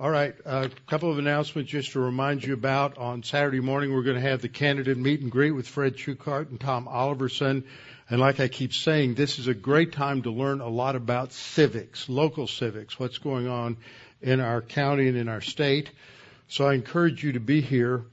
All right, a couple of announcements just to remind you about. On Saturday morning, we're going to have the candidate meet and greet with Fred Schuchart and Tom Oliverson. And like I keep saying, this is a great time to learn a lot about civics, local civics, what's going on in our county and in our state. So I encourage you to be here.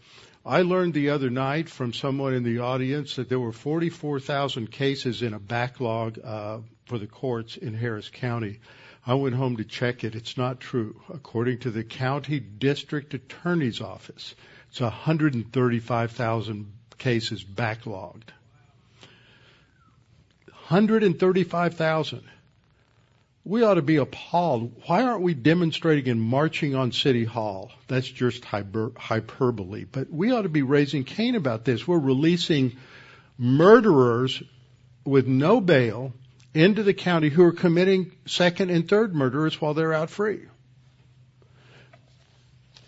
I learned the other night from someone in the audience that there were 44,000 cases in a backlog uh, for the courts in Harris County. I went home to check it. It's not true. According to the county district attorney's office, it's 135,000 cases backlogged. 135,000. We ought to be appalled. Why aren't we demonstrating and marching on City Hall? That's just hyper- hyperbole. But we ought to be raising Cain about this. We're releasing murderers with no bail into the county who are committing second and third murders while they're out free.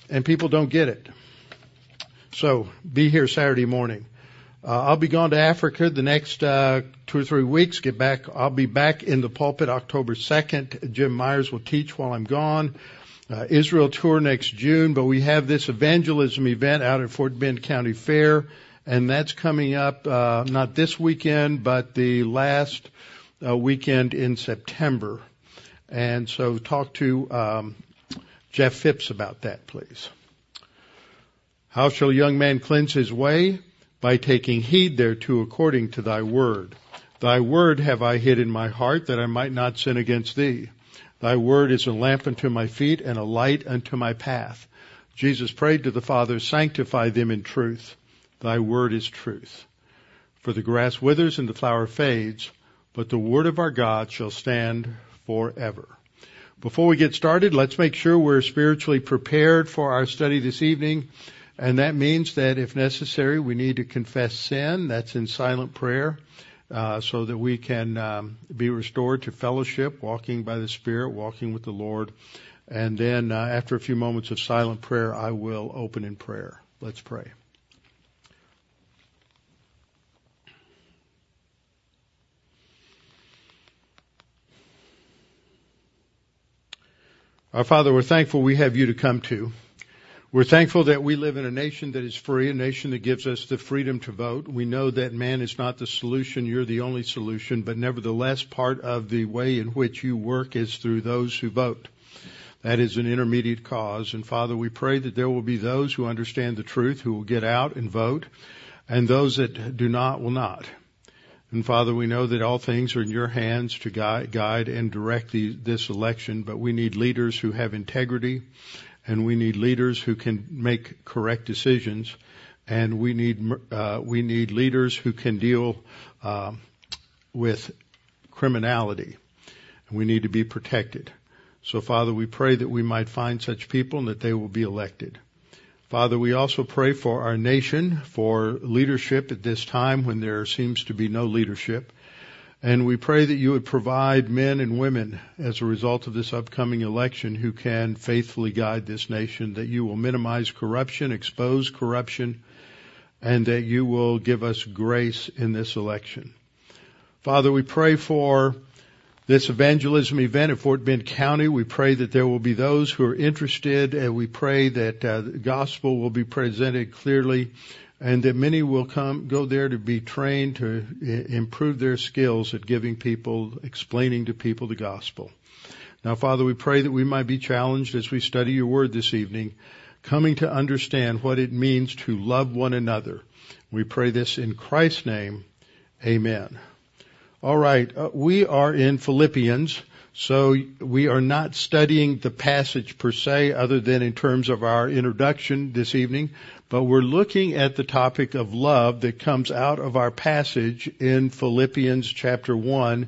And people don't get it. So be here Saturday morning. Uh, I'll be gone to Africa the next uh, two or three weeks. Get back. I'll be back in the pulpit October 2nd. Jim Myers will teach while I'm gone. Uh, Israel tour next June, but we have this evangelism event out at Fort Bend County Fair, and that's coming up uh, not this weekend, but the last uh, weekend in September. And so talk to um, Jeff Phipps about that, please. How shall a young man cleanse his way? By taking heed thereto according to thy word. Thy word have I hid in my heart that I might not sin against thee. Thy word is a lamp unto my feet and a light unto my path. Jesus prayed to the Father, sanctify them in truth. Thy word is truth. For the grass withers and the flower fades, but the word of our God shall stand forever. Before we get started, let's make sure we're spiritually prepared for our study this evening. And that means that if necessary, we need to confess sin. That's in silent prayer, uh, so that we can um, be restored to fellowship, walking by the Spirit, walking with the Lord. And then uh, after a few moments of silent prayer, I will open in prayer. Let's pray. Our Father, we're thankful we have you to come to. We're thankful that we live in a nation that is free, a nation that gives us the freedom to vote. We know that man is not the solution, you're the only solution, but nevertheless part of the way in which you work is through those who vote. That is an intermediate cause. And Father, we pray that there will be those who understand the truth who will get out and vote, and those that do not will not. And Father, we know that all things are in your hands to guide, guide and direct the, this election, but we need leaders who have integrity and we need leaders who can make correct decisions and we need, uh, we need leaders who can deal, uh, with criminality and we need to be protected. So Father, we pray that we might find such people and that they will be elected. Father, we also pray for our nation, for leadership at this time when there seems to be no leadership. And we pray that you would provide men and women as a result of this upcoming election who can faithfully guide this nation, that you will minimize corruption, expose corruption, and that you will give us grace in this election. Father, we pray for this evangelism event at Fort Bend County. We pray that there will be those who are interested, and we pray that uh, the gospel will be presented clearly, and that many will come go there to be trained to I- improve their skills at giving people, explaining to people the gospel. Now, Father, we pray that we might be challenged as we study your word this evening, coming to understand what it means to love one another. We pray this in Christ's name. Amen. All right, uh, we are in Philippians, so we are not studying the passage per se, other than in terms of our introduction this evening, but we're looking at the topic of love that comes out of our passage in Philippians chapter 1,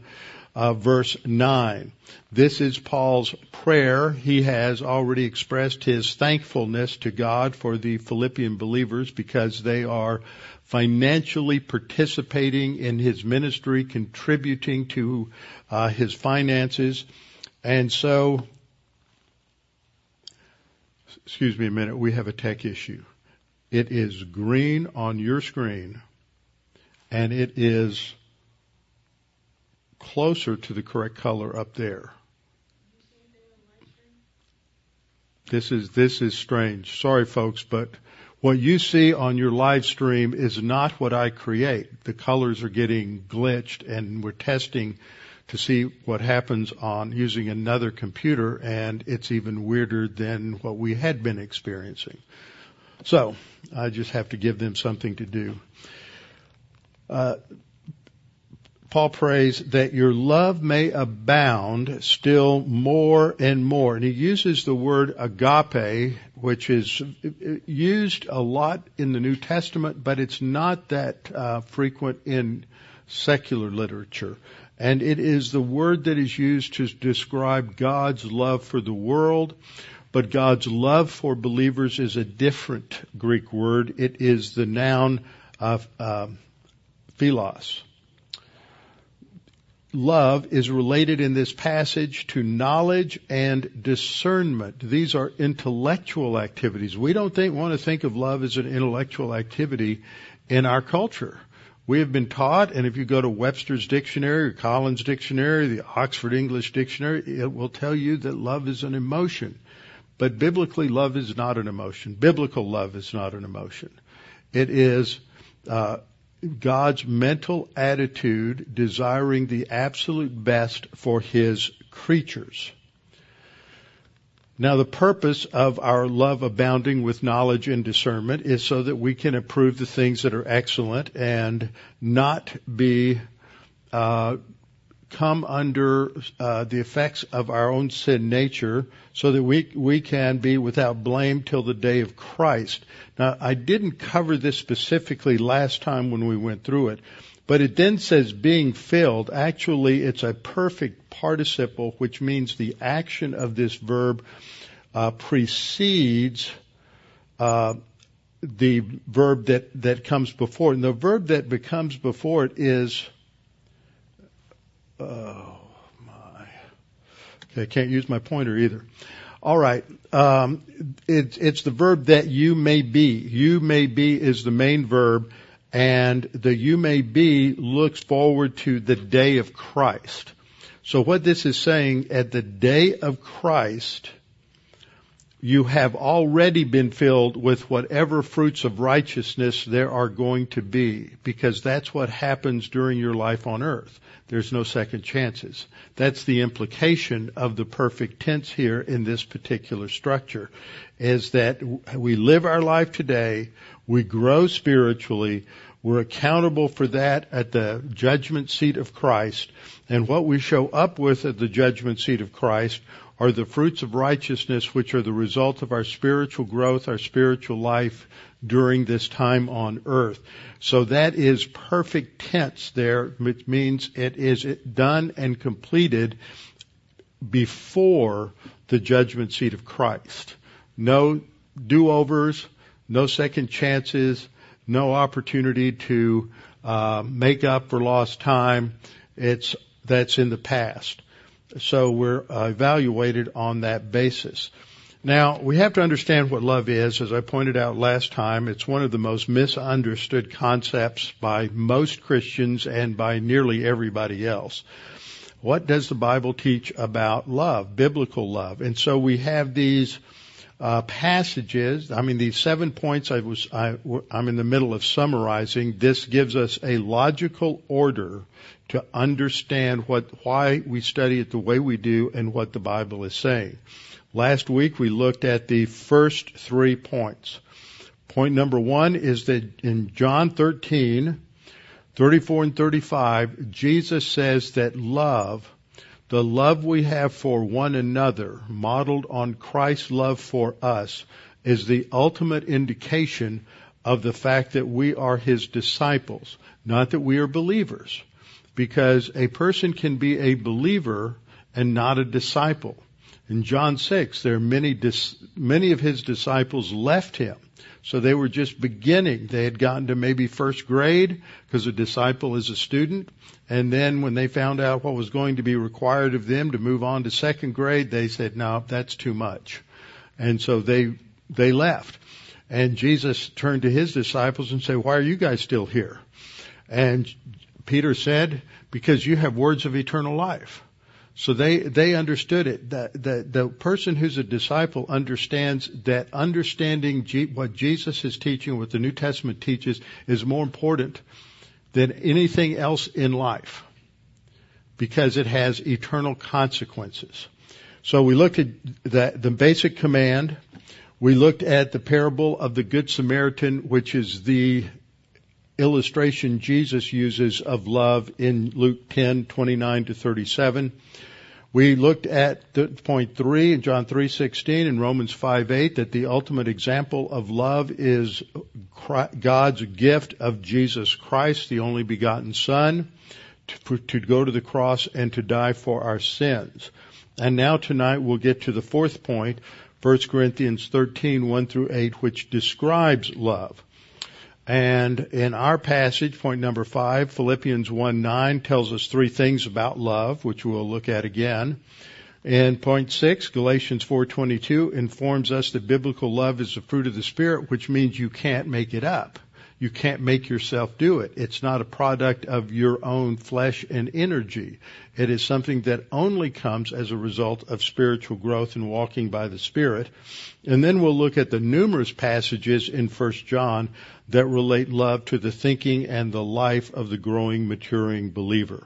uh, verse 9. This is Paul's prayer. He has already expressed his thankfulness to God for the Philippian believers because they are financially participating in his ministry, contributing to uh, his finances. And so, excuse me a minute, we have a tech issue. It is green on your screen, and it is closer to the correct color up there. This is this is strange. Sorry, folks, but what you see on your live stream is not what I create. The colors are getting glitched, and we're testing to see what happens on using another computer, and it's even weirder than what we had been experiencing. So I just have to give them something to do. Uh, Paul prays that your love may abound still more and more. And he uses the word agape, which is used a lot in the New Testament, but it's not that uh, frequent in secular literature. And it is the word that is used to describe God's love for the world. But God's love for believers is a different Greek word. It is the noun of uh, philos love is related in this passage to knowledge and discernment. These are intellectual activities. We don't think, want to think of love as an intellectual activity in our culture. We have been taught, and if you go to Webster's Dictionary or Collins Dictionary, the Oxford English Dictionary, it will tell you that love is an emotion. But biblically, love is not an emotion. Biblical love is not an emotion. It is uh, God's mental attitude desiring the absolute best for His creatures. Now the purpose of our love abounding with knowledge and discernment is so that we can approve the things that are excellent and not be uh, come under uh, the effects of our own sin nature so that we we can be without blame till the day of Christ. Now I didn't cover this specifically last time when we went through it, but it then says being filled. Actually, it's a perfect participle, which means the action of this verb uh, precedes uh, the verb that that comes before, and the verb that becomes before it is Oh my. Okay, I can't use my pointer either. All right. Um, it, it's the verb that you may be. You may be is the main verb, and the you may be looks forward to the day of Christ. So what this is saying, at the day of Christ, you have already been filled with whatever fruits of righteousness there are going to be, because that's what happens during your life on earth. There's no second chances. That's the implication of the perfect tense here in this particular structure, is that we live our life today, we grow spiritually, we're accountable for that at the judgment seat of Christ, and what we show up with at the judgment seat of Christ are the fruits of righteousness which are the result of our spiritual growth, our spiritual life during this time on earth. So that is perfect tense there, which means it is done and completed before the judgment seat of Christ. No do-overs, no second chances, no opportunity to uh, make up for lost time. It's that's in the past. So we're uh, evaluated on that basis. Now, we have to understand what love is. As I pointed out last time, it's one of the most misunderstood concepts by most Christians and by nearly everybody else. What does the Bible teach about love, biblical love? And so we have these uh, passages. I mean, these seven points I was I, I'm in the middle of summarizing. This gives us a logical order to understand what why we study it the way we do and what the Bible is saying. Last week we looked at the first three points. Point number one is that in John 13, 34 and 35, Jesus says that love, the love we have for one another, modeled on Christ's love for us, is the ultimate indication of the fact that we are His disciples, not that we are believers. Because a person can be a believer and not a disciple. In John 6, there are many, dis- many of his disciples left him. So they were just beginning. They had gotten to maybe first grade because a disciple is a student. And then when they found out what was going to be required of them to move on to second grade, they said, no, that's too much. And so they, they left. And Jesus turned to his disciples and said, why are you guys still here? And Peter said, because you have words of eternal life. So they, they understood it. The, the, the person who's a disciple understands that understanding G, what Jesus is teaching, what the New Testament teaches, is more important than anything else in life because it has eternal consequences. So we looked at the, the basic command. We looked at the parable of the Good Samaritan, which is the illustration Jesus uses of love in Luke 10, 29 to 37. We looked at point three in John 3:16 and Romans 5:8 that the ultimate example of love is God's gift of Jesus Christ, the only begotten Son, to, to go to the cross and to die for our sins. And now tonight we'll get to the fourth point, 1 Corinthians 13, 1 through 8, which describes love. And in our passage, point number five, Philippians 1 9 tells us three things about love, which we'll look at again. And point six, Galatians 4:22 informs us that biblical love is the fruit of the spirit, which means you can't make it up. You can't make yourself do it. It's not a product of your own flesh and energy. It is something that only comes as a result of spiritual growth and walking by the Spirit. And then we'll look at the numerous passages in 1 John that relate love to the thinking and the life of the growing, maturing believer.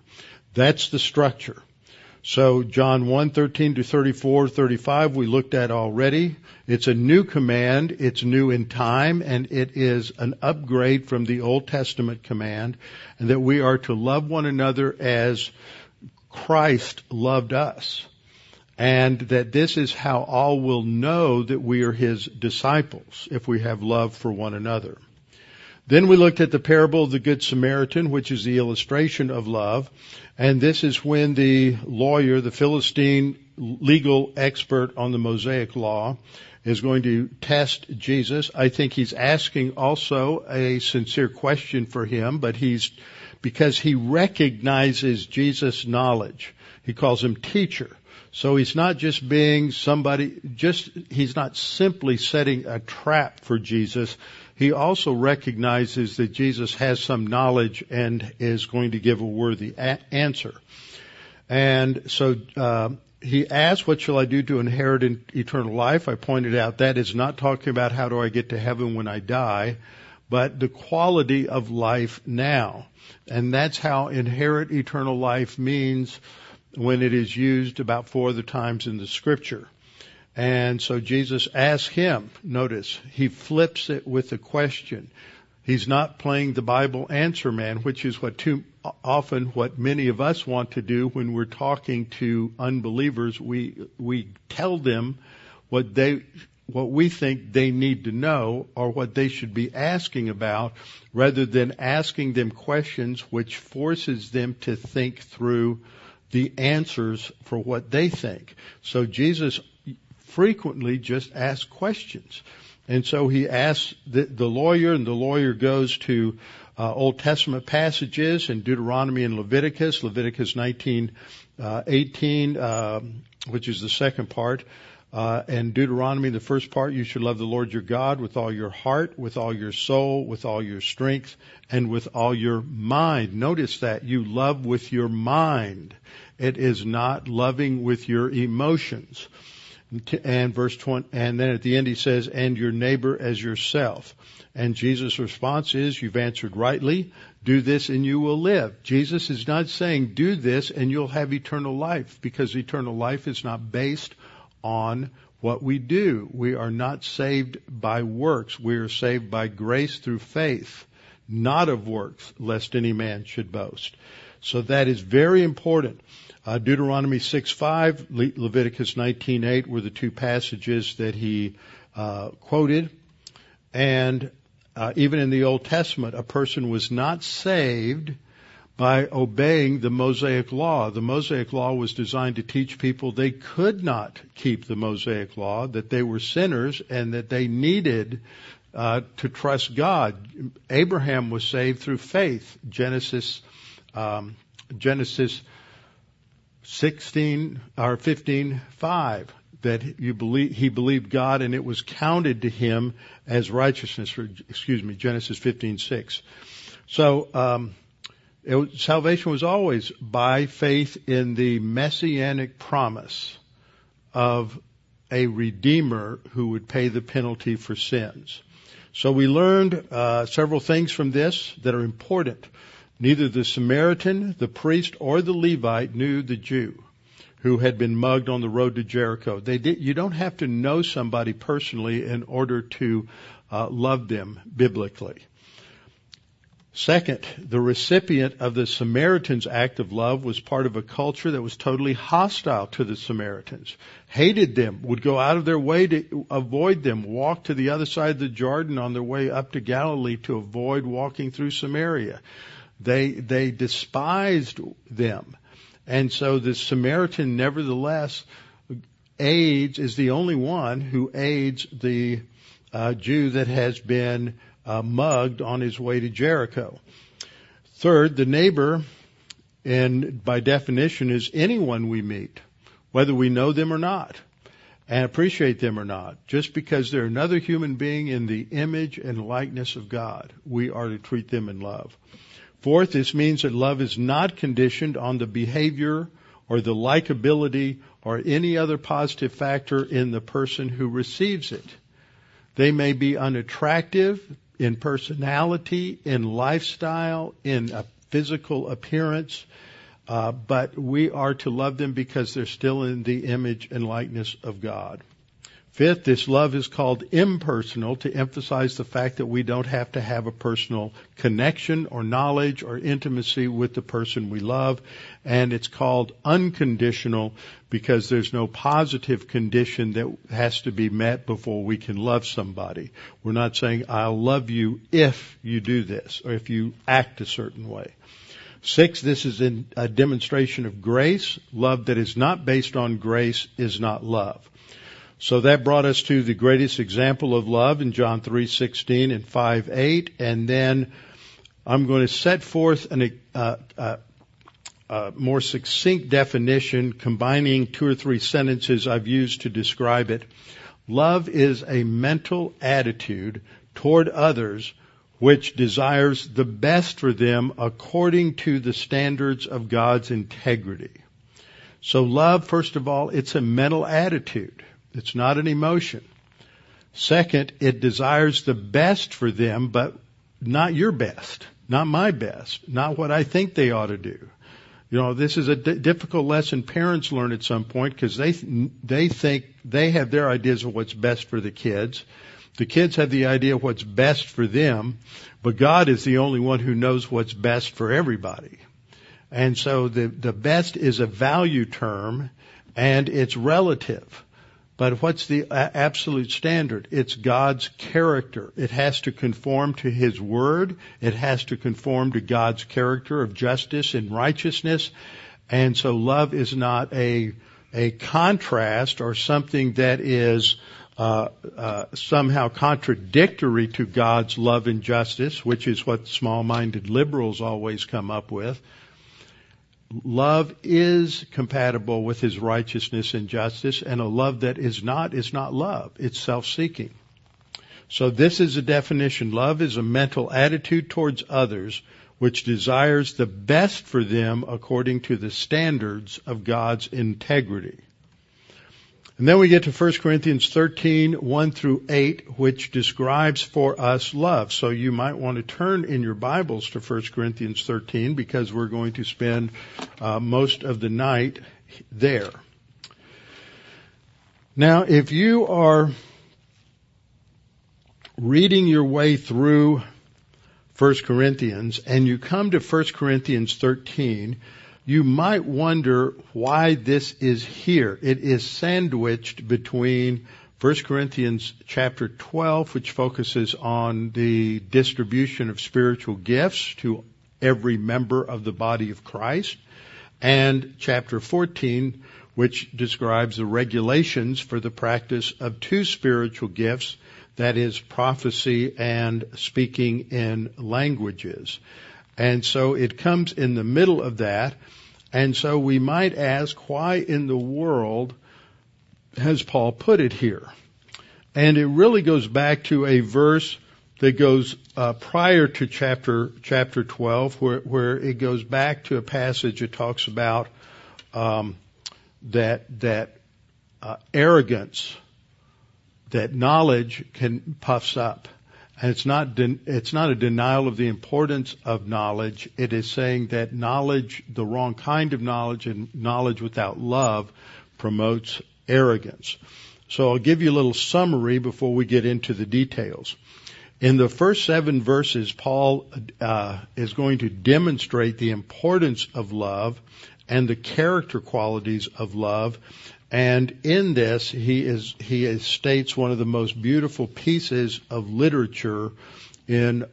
That's the structure. So John 1, 13 to 34, 35 we looked at already. It's a new command. It's new in time and it is an upgrade from the Old Testament command and that we are to love one another as Christ loved us. And that this is how all will know that we are His disciples if we have love for one another. Then we looked at the parable of the Good Samaritan, which is the illustration of love. And this is when the lawyer, the Philistine legal expert on the Mosaic law, is going to test Jesus. I think he's asking also a sincere question for him, but he's, because he recognizes Jesus' knowledge. He calls him teacher. So he's not just being somebody, just, he's not simply setting a trap for Jesus he also recognizes that Jesus has some knowledge and is going to give a worthy a- answer. And so uh, he asks, "What shall I do to inherit eternal life?" I pointed out that is not talking about how do I get to heaven when I die, but the quality of life now, and that's how inherit eternal life means when it is used about four other times in the Scripture. And so Jesus asks him, notice, he flips it with a question. He's not playing the Bible answer man, which is what too often what many of us want to do when we're talking to unbelievers. We, we tell them what they, what we think they need to know or what they should be asking about rather than asking them questions which forces them to think through the answers for what they think. So Jesus frequently just ask questions. And so he asks the, the lawyer, and the lawyer goes to uh, Old Testament passages in Deuteronomy and Leviticus, Leviticus 19, uh, 18, uh, which is the second part. Uh, and Deuteronomy, the first part, you should love the Lord your God with all your heart, with all your soul, with all your strength, and with all your mind. Notice that you love with your mind. It is not loving with your emotions and verse 20, and then at the end he says, and your neighbor as yourself. And Jesus' response is, you've answered rightly, do this and you will live. Jesus is not saying do this and you'll have eternal life because eternal life is not based on what we do. We are not saved by works. We are saved by grace through faith, not of works, lest any man should boast. So that is very important. Uh, Deuteronomy 6:5, Le- Leviticus 19:8 were the two passages that he uh, quoted, and uh, even in the Old Testament, a person was not saved by obeying the Mosaic law. The Mosaic law was designed to teach people they could not keep the Mosaic law, that they were sinners, and that they needed uh, to trust God. Abraham was saved through faith. Genesis um, Genesis 16 or 15, 5, that you believe, he believed God and it was counted to him as righteousness, excuse me, Genesis 15, 6. So, um, it, salvation was always by faith in the messianic promise of a redeemer who would pay the penalty for sins. So we learned uh, several things from this that are important. Neither the Samaritan, the priest, or the Levite knew the Jew who had been mugged on the road to Jericho. They did, you don't have to know somebody personally in order to uh, love them biblically. Second, the recipient of the Samaritan's act of love was part of a culture that was totally hostile to the Samaritans, hated them, would go out of their way to avoid them, walk to the other side of the Jordan on their way up to Galilee to avoid walking through Samaria. They, they despised them. And so the Samaritan nevertheless aids, is the only one who aids the uh, Jew that has been uh, mugged on his way to Jericho. Third, the neighbor, and by definition, is anyone we meet, whether we know them or not, and appreciate them or not. Just because they're another human being in the image and likeness of God, we are to treat them in love. Fourth, this means that love is not conditioned on the behavior or the likability or any other positive factor in the person who receives it. They may be unattractive, in personality, in lifestyle, in a physical appearance, uh, but we are to love them because they're still in the image and likeness of God. Fifth, this love is called impersonal to emphasize the fact that we don't have to have a personal connection or knowledge or intimacy with the person we love. And it's called unconditional because there's no positive condition that has to be met before we can love somebody. We're not saying, I'll love you if you do this or if you act a certain way. Six, this is a demonstration of grace. Love that is not based on grace is not love. So that brought us to the greatest example of love in John 3:16 and 5:8, and then I'm going to set forth a uh, uh, uh, more succinct definition, combining two or three sentences I've used to describe it. Love is a mental attitude toward others which desires the best for them according to the standards of God's integrity. So love, first of all, it's a mental attitude. It's not an emotion. Second, it desires the best for them, but not your best, not my best, not what I think they ought to do. You know, this is a d- difficult lesson parents learn at some point because they they think they have their ideas of what's best for the kids. The kids have the idea of what's best for them, but God is the only one who knows what's best for everybody. And so the the best is a value term and it's relative. But what's the absolute standard? It's God's character. It has to conform to His Word. It has to conform to God's character of justice and righteousness. And so love is not a, a contrast or something that is uh, uh, somehow contradictory to God's love and justice, which is what small-minded liberals always come up with love is compatible with his righteousness and justice, and a love that is not is not love. It's self-seeking. So this is a definition. Love is a mental attitude towards others which desires the best for them according to the standards of God's integrity. And then we get to 1 Corinthians 13, 1 through 8, which describes for us love. So you might want to turn in your Bibles to 1 Corinthians 13 because we're going to spend uh, most of the night there. Now, if you are reading your way through 1 Corinthians and you come to 1 Corinthians 13, you might wonder why this is here. It is sandwiched between 1 Corinthians chapter 12, which focuses on the distribution of spiritual gifts to every member of the body of Christ, and chapter 14, which describes the regulations for the practice of two spiritual gifts, that is prophecy and speaking in languages. And so it comes in the middle of that. And so we might ask, why in the world has Paul put it here? And it really goes back to a verse that goes uh, prior to chapter chapter 12, where where it goes back to a passage that talks about um, that that uh, arrogance, that knowledge can puffs up, and it's not de- it's not a denial of the importance of knowledge. It is saying that knowledge, the wrong kind of knowledge, and knowledge without love, promotes arrogance. So I'll give you a little summary before we get into the details. In the first seven verses, Paul uh, is going to demonstrate the importance of love and the character qualities of love. And in this, he is he is, states one of the most beautiful pieces of literature in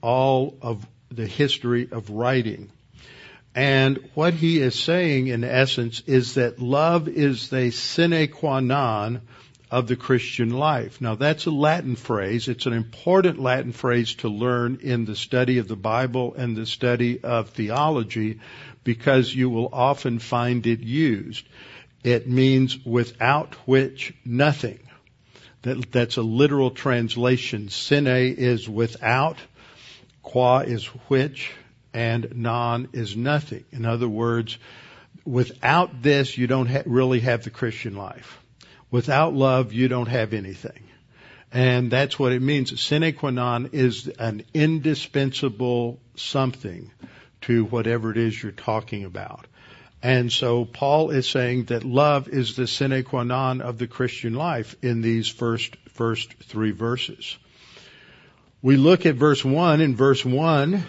all of the history of writing. And what he is saying, in essence, is that love is the sine qua non of the Christian life. Now that's a Latin phrase. It's an important Latin phrase to learn in the study of the Bible and the study of theology because you will often find it used. It means without which nothing. That, that's a literal translation. Sine is without, qua is which, and non is nothing. In other words, without this, you don't ha- really have the Christian life. Without love, you don't have anything. And that's what it means. Sine qua non is an indispensable something to whatever it is you're talking about. And so Paul is saying that love is the sine qua non of the Christian life in these first, first three verses. We look at verse one. In verse one,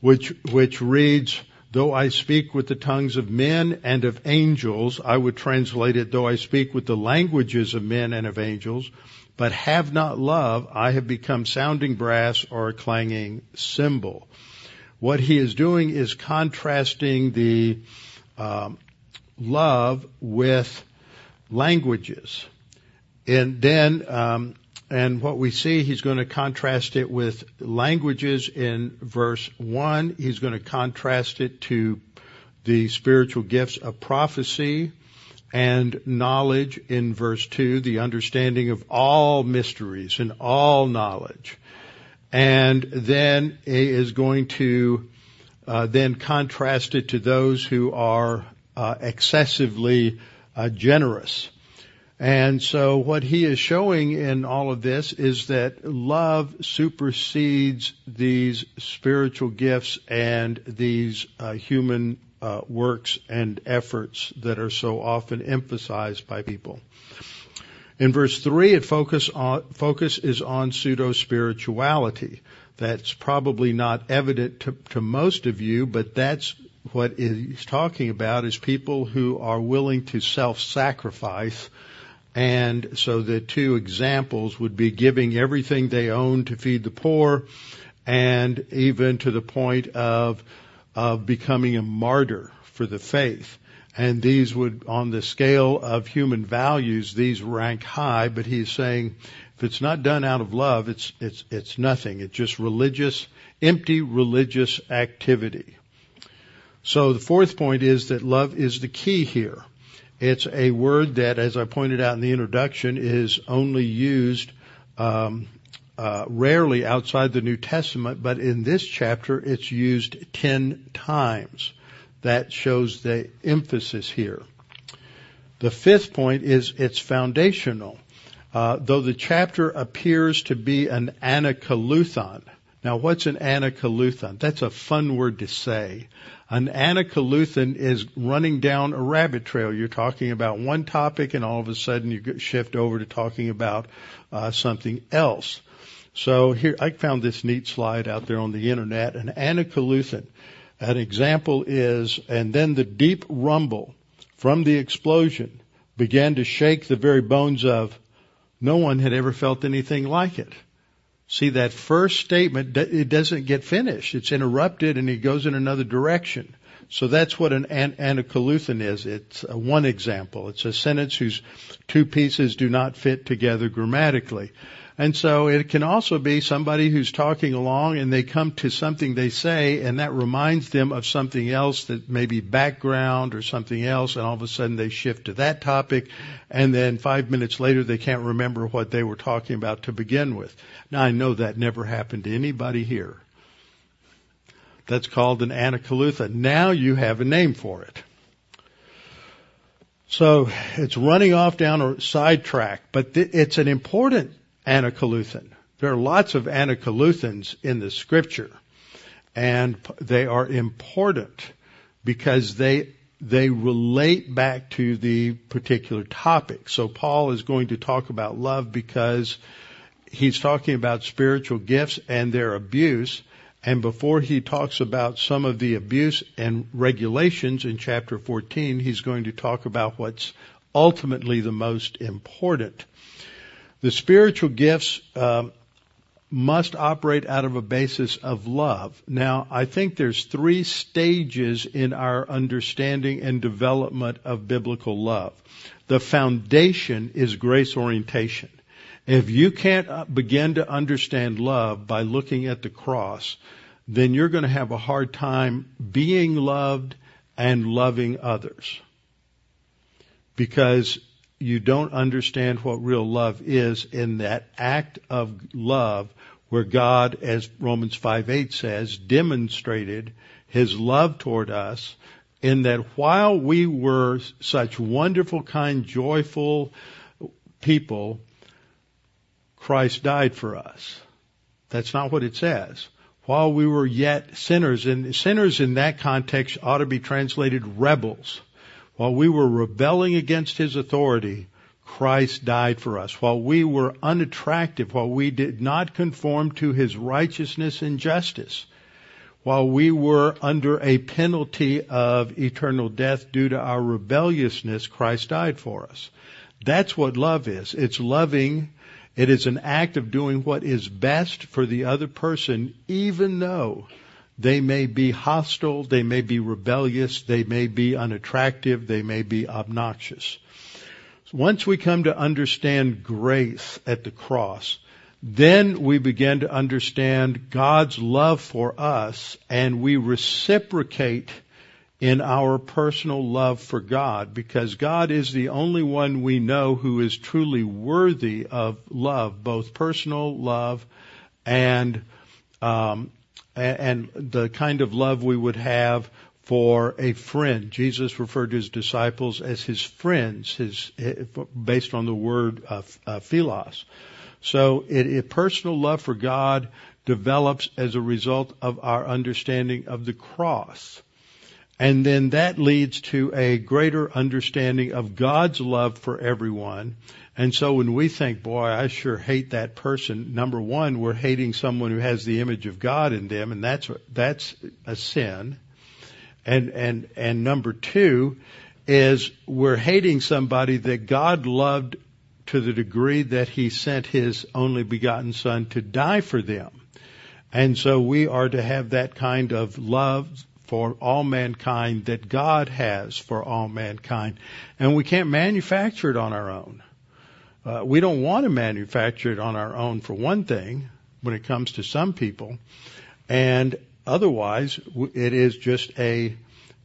which, which reads, Though I speak with the tongues of men and of angels, I would translate it, though I speak with the languages of men and of angels, but have not love, I have become sounding brass or a clanging cymbal. What he is doing is contrasting the um, love with languages. And then um, and what we see, he's going to contrast it with languages in verse 1. He's going to contrast it to the spiritual gifts of prophecy and knowledge in verse 2, the understanding of all mysteries and all knowledge. And then is going to uh, then contrast it to those who are uh, excessively uh, generous. And so what he is showing in all of this is that love supersedes these spiritual gifts and these uh, human uh, works and efforts that are so often emphasized by people. In verse 3, it focus, on, focus is on pseudo spirituality. That's probably not evident to, to most of you, but that's what he's talking about is people who are willing to self-sacrifice and so the two examples would be giving everything they own to feed the poor and even to the point of, of becoming a martyr for the faith. And these would, on the scale of human values, these rank high, but he's saying if it's not done out of love, it's, it's, it's nothing. It's just religious, empty religious activity. So the fourth point is that love is the key here. It's a word that, as I pointed out in the introduction, is only used um, uh, rarely outside the New Testament, but in this chapter it's used ten times. That shows the emphasis here. The fifth point is it's foundational. Uh, though the chapter appears to be an anacoluthon. Now, what's an anacoluthon? That's a fun word to say. An anacoluthon is running down a rabbit trail. You're talking about one topic and all of a sudden you shift over to talking about uh, something else. So here, I found this neat slide out there on the internet, an anacoluthon. An example is, and then the deep rumble from the explosion began to shake the very bones of, no one had ever felt anything like it. See, that first statement, it doesn't get finished. It's interrupted and he goes in another direction. So that's what an, an anacoluthon is. It's a one example. It's a sentence whose two pieces do not fit together grammatically. And so it can also be somebody who's talking along and they come to something they say and that reminds them of something else that may be background or something else and all of a sudden they shift to that topic and then five minutes later they can't remember what they were talking about to begin with. Now I know that never happened to anybody here. That's called an anacoluthon. Now you have a name for it. So it's running off down a sidetrack, but th- it's an important anacoluthon. There are lots of anacoluthons in the scripture and they are important because they they relate back to the particular topic. So Paul is going to talk about love because he's talking about spiritual gifts and their abuse. And before he talks about some of the abuse and regulations in chapter 14, he's going to talk about what's ultimately the most important. The spiritual gifts um, must operate out of a basis of love. Now, I think there's three stages in our understanding and development of biblical love. The foundation is grace orientation. If you can't uh, begin to understand love by looking at the cross, then you're going to have a hard time being loved and loving others. Because you don't understand what real love is in that act of love where God, as Romans 5 8 says, demonstrated his love toward us in that while we were such wonderful, kind, joyful people, Christ died for us. That's not what it says. While we were yet sinners, and sinners in that context ought to be translated rebels. While we were rebelling against His authority, Christ died for us. While we were unattractive, while we did not conform to His righteousness and justice, while we were under a penalty of eternal death due to our rebelliousness, Christ died for us. That's what love is. It's loving. It is an act of doing what is best for the other person, even though they may be hostile, they may be rebellious, they may be unattractive, they may be obnoxious. Once we come to understand grace at the cross, then we begin to understand God's love for us and we reciprocate in our personal love for God because God is the only one we know who is truly worthy of love, both personal love and um, and the kind of love we would have for a friend. Jesus referred to his disciples as his friends, his based on the word uh, uh, philos. So, it, it, personal love for God develops as a result of our understanding of the cross. And then that leads to a greater understanding of God's love for everyone and so when we think, boy, I sure hate that person, number one, we're hating someone who has the image of God in them, and that's that's a sin. And and and number two is we're hating somebody that God loved to the degree that He sent His only begotten Son to die for them. And so we are to have that kind of love for all mankind that God has for all mankind. And we can't manufacture it on our own. Uh, we don't want to manufacture it on our own, for one thing, when it comes to some people, and otherwise, it is just a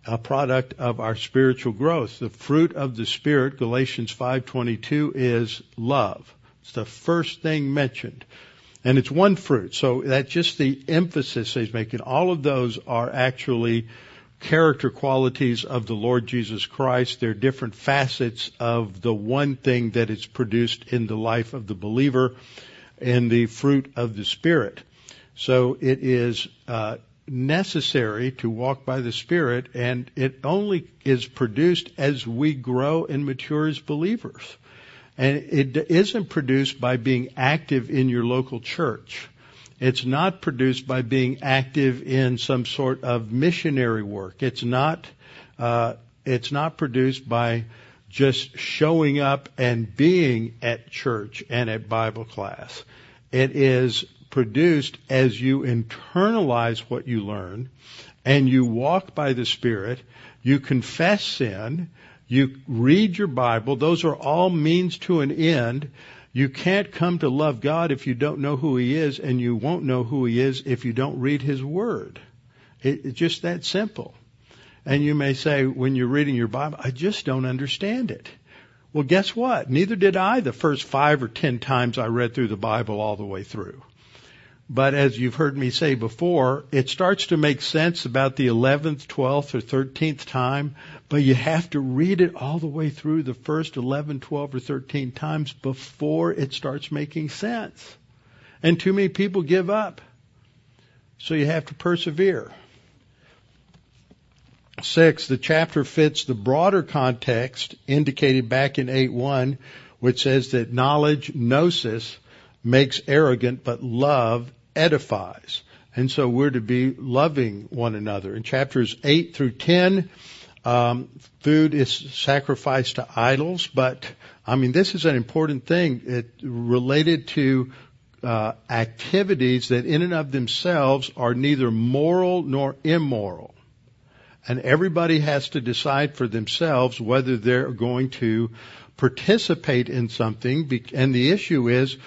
a product of our spiritual growth. The fruit of the spirit, Galatians 5:22 is love. It's the first thing mentioned. And it's one fruit. So that's just the emphasis he's making. All of those are actually character qualities of the Lord Jesus Christ. They're different facets of the one thing that is produced in the life of the believer in the fruit of the Spirit. So it is uh, necessary to walk by the Spirit, and it only is produced as we grow and mature as believers. And it isn't produced by being active in your local church. It's not produced by being active in some sort of missionary work. It's not. Uh, it's not produced by just showing up and being at church and at Bible class. It is produced as you internalize what you learn and you walk by the Spirit, you confess sin, you read your Bible. Those are all means to an end. You can't come to love God if you don't know who He is, and you won't know who He is if you don't read His Word. It, it's just that simple. And you may say, when you're reading your Bible, I just don't understand it. Well, guess what? Neither did I the first five or ten times I read through the Bible all the way through. But as you've heard me say before, it starts to make sense about the 11th, 12th, or 13th time, but you have to read it all the way through the first 11, 12, or 13 times before it starts making sense. And too many people give up. So you have to persevere. Six, the chapter fits the broader context indicated back in 8.1, which says that knowledge, gnosis, makes arrogant, but love edifies. And so we're to be loving one another. In chapters 8 through 10, um, food is sacrificed to idols, but I mean, this is an important thing. It related to uh, activities that in and of themselves are neither moral nor immoral. And everybody has to decide for themselves whether they're going to participate in something. And the issue is,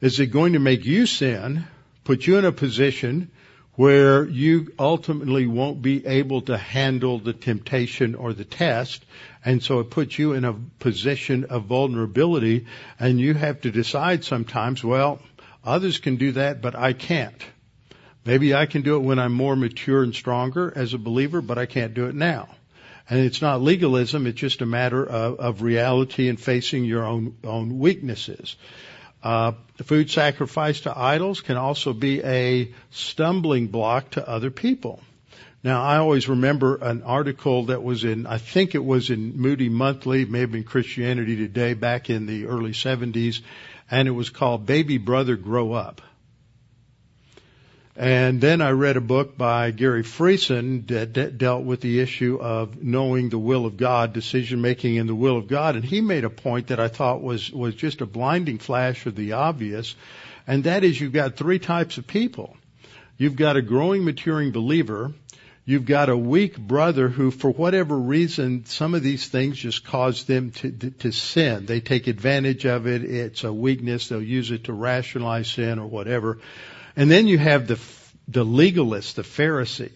is it going to make you sin, put you in a position where you ultimately won't be able to handle the temptation or the test. And so it puts you in a position of vulnerability and you have to decide sometimes, well, others can do that, but I can't. Maybe I can do it when I'm more mature and stronger as a believer, but I can't do it now. And it's not legalism, it's just a matter of, of reality and facing your own, own weaknesses. Uh, the food sacrificed to idols can also be a stumbling block to other people. Now, I always remember an article that was in, I think it was in Moody Monthly, maybe in Christianity Today back in the early 70s, and it was called Baby Brother Grow Up. And then I read a book by Gary Friesen that de- dealt with the issue of knowing the will of God, decision making in the will of God. And he made a point that I thought was, was just a blinding flash of the obvious. And that is you've got three types of people. You've got a growing, maturing believer. You've got a weak brother who, for whatever reason, some of these things just cause them to, to sin. They take advantage of it. It's a weakness. They'll use it to rationalize sin or whatever. And then you have the, the legalist, the Pharisee.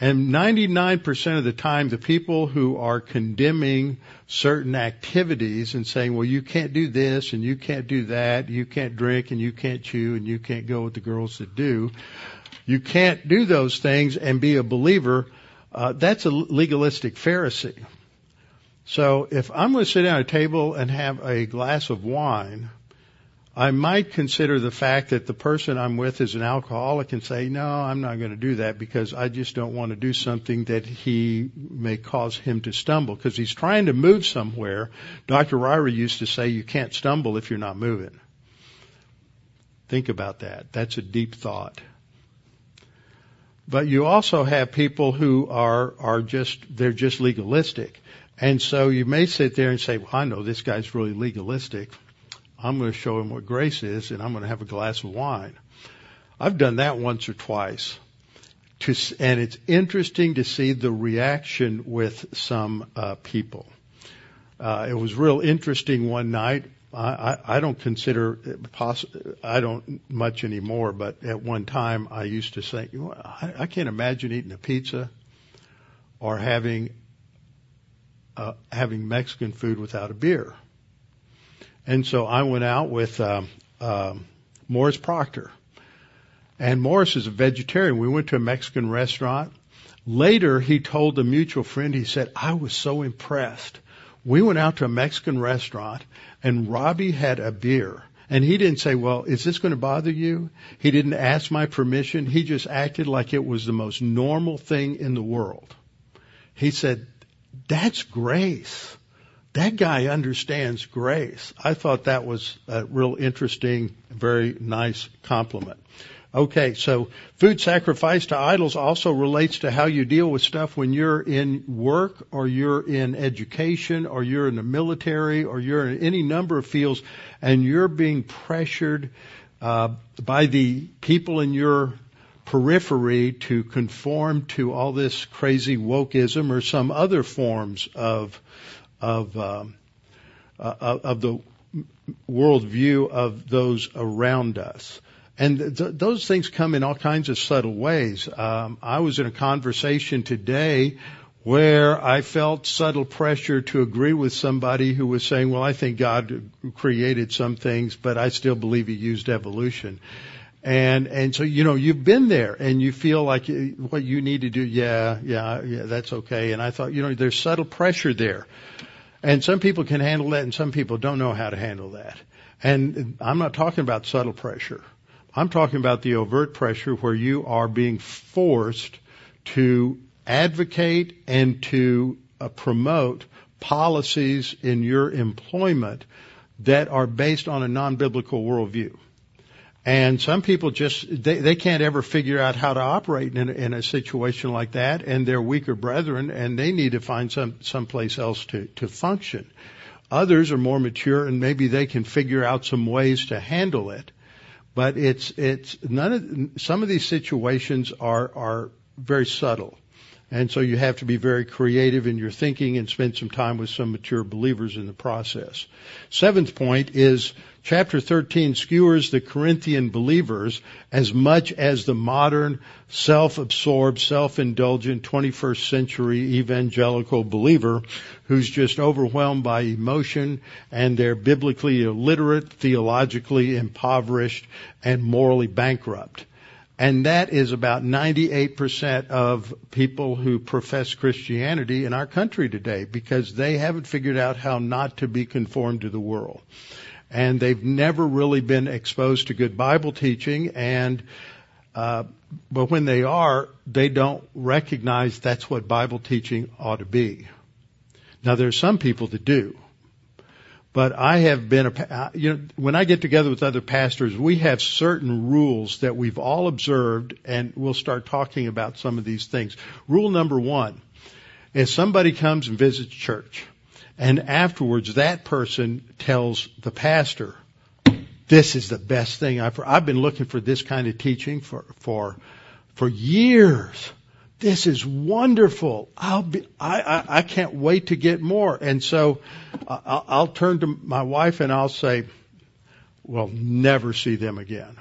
And 99% of the time, the people who are condemning certain activities and saying, well, you can't do this and you can't do that, you can't drink and you can't chew and you can't go with the girls that do. You can't do those things and be a believer. Uh, that's a legalistic Pharisee. So if I'm going to sit down at a table and have a glass of wine, I might consider the fact that the person I'm with is an alcoholic and say, no, I'm not going to do that because I just don't want to do something that he may cause him to stumble because he's trying to move somewhere. Dr. Ryrie used to say you can't stumble if you're not moving. Think about that. That's a deep thought. But you also have people who are, are just, they're just legalistic. And so you may sit there and say, well, I know this guy's really legalistic. I'm going to show him what grace is and I'm going to have a glass of wine. I've done that once or twice. To, and it's interesting to see the reaction with some uh, people. Uh, it was real interesting one night. I, I, don't consider poss- I don't much anymore, but at one time I used to say, know, I, I can't imagine eating a pizza or having uh, having Mexican food without a beer. And so I went out with um, um, Morris Proctor. And Morris is a vegetarian. We went to a Mexican restaurant. Later, he told a mutual friend, he said, I was so impressed. We went out to a Mexican restaurant and Robbie had a beer. And he didn't say, well, is this going to bother you? He didn't ask my permission. He just acted like it was the most normal thing in the world. He said, that's grace that guy understands grace. I thought that was a real interesting, very nice compliment. Okay, so food sacrifice to idols also relates to how you deal with stuff when you're in work or you're in education or you're in the military or you're in any number of fields and you're being pressured uh, by the people in your periphery to conform to all this crazy wokeism or some other forms of of um, uh, of the worldview of those around us. And th- those things come in all kinds of subtle ways. Um, I was in a conversation today where I felt subtle pressure to agree with somebody who was saying, well, I think God created some things, but I still believe he used evolution. And, and so, you know, you've been there and you feel like what you need to do, yeah, yeah, yeah, that's okay. And I thought, you know, there's subtle pressure there. And some people can handle that and some people don't know how to handle that. And I'm not talking about subtle pressure. I'm talking about the overt pressure where you are being forced to advocate and to uh, promote policies in your employment that are based on a non-biblical worldview. And some people just, they, they can't ever figure out how to operate in a, in a situation like that, and they're weaker brethren, and they need to find some, someplace else to, to function. Others are more mature, and maybe they can figure out some ways to handle it. But it's it's none of some of these situations are are very subtle. And so you have to be very creative in your thinking and spend some time with some mature believers in the process. Seventh point is chapter 13 skewers the Corinthian believers as much as the modern self-absorbed, self-indulgent 21st century evangelical believer who's just overwhelmed by emotion and they're biblically illiterate, theologically impoverished, and morally bankrupt. And that is about 98% of people who profess Christianity in our country today because they haven't figured out how not to be conformed to the world. And they've never really been exposed to good Bible teaching and uh, but when they are, they don't recognize that's what Bible teaching ought to be. Now there are some people that do. But I have been a, you know, when I get together with other pastors, we have certain rules that we've all observed and we'll start talking about some of these things. Rule number one, if somebody comes and visits church and afterwards that person tells the pastor, this is the best thing I've, I've been looking for this kind of teaching for, for, for years this is wonderful. I'll be, I, I, I can't wait to get more. And so I'll, I'll turn to my wife and I'll say, we'll never see them again.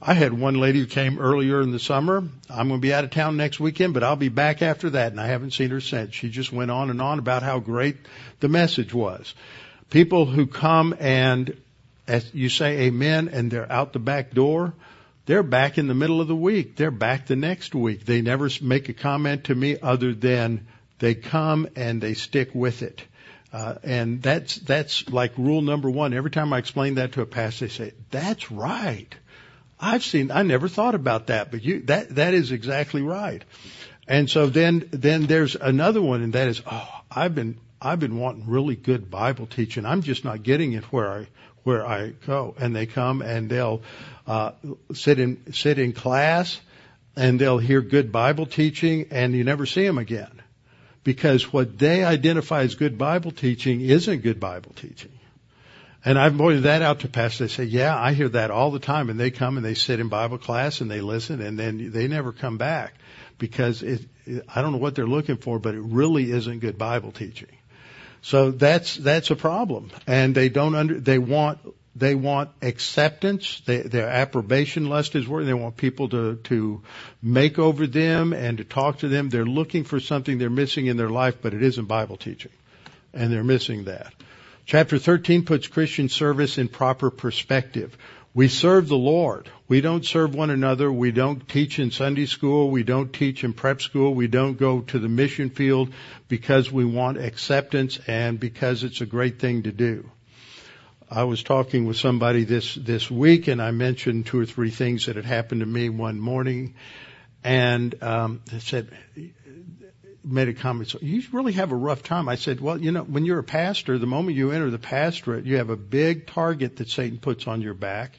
I had one lady who came earlier in the summer. I'm going to be out of town next weekend, but I'll be back after that, and I haven't seen her since. She just went on and on about how great the message was. People who come and as you say amen and they're out the back door, they're back in the middle of the week. They're back the next week. They never make a comment to me other than they come and they stick with it. Uh, and that's that's like rule number one. Every time I explain that to a pastor, they say, "That's right." I've seen. I never thought about that, but you that that is exactly right. And so then then there's another one, and that is, oh, I've been I've been wanting really good Bible teaching. I'm just not getting it where I where I go. And they come and they'll uh, sit in sit in class and they'll hear good Bible teaching, and you never see them again because what they identify as good Bible teaching isn't good Bible teaching. And I've pointed that out to pastors. They say, yeah, I hear that all the time. And they come and they sit in Bible class and they listen and then they never come back because it, it, I don't know what they're looking for, but it really isn't good Bible teaching. So that's, that's a problem. And they don't under, they want they want acceptance. They, their approbation lust is where they want people to, to make over them and to talk to them. They're looking for something they're missing in their life, but it isn't Bible teaching. And they're missing that. Chapter 13 puts Christian service in proper perspective. We serve the Lord. We don't serve one another. We don't teach in Sunday school. We don't teach in prep school. We don't go to the mission field because we want acceptance and because it's a great thing to do. I was talking with somebody this this week, and I mentioned two or three things that had happened to me one morning, and um, said made a comment. So you really have a rough time. I said, well, you know, when you're a pastor, the moment you enter the pastorate, you have a big target that Satan puts on your back,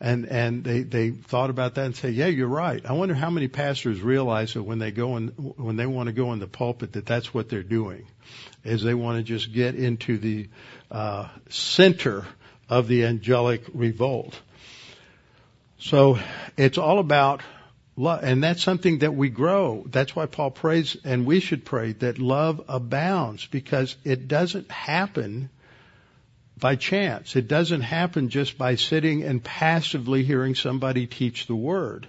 and and they they thought about that and say, yeah, you're right. I wonder how many pastors realize that when they go in when they want to go in the pulpit that that's what they're doing, is they want to just get into the uh, center of the angelic revolt. So it's all about love, and that's something that we grow. That's why Paul prays, and we should pray that love abounds because it doesn't happen by chance. It doesn't happen just by sitting and passively hearing somebody teach the word.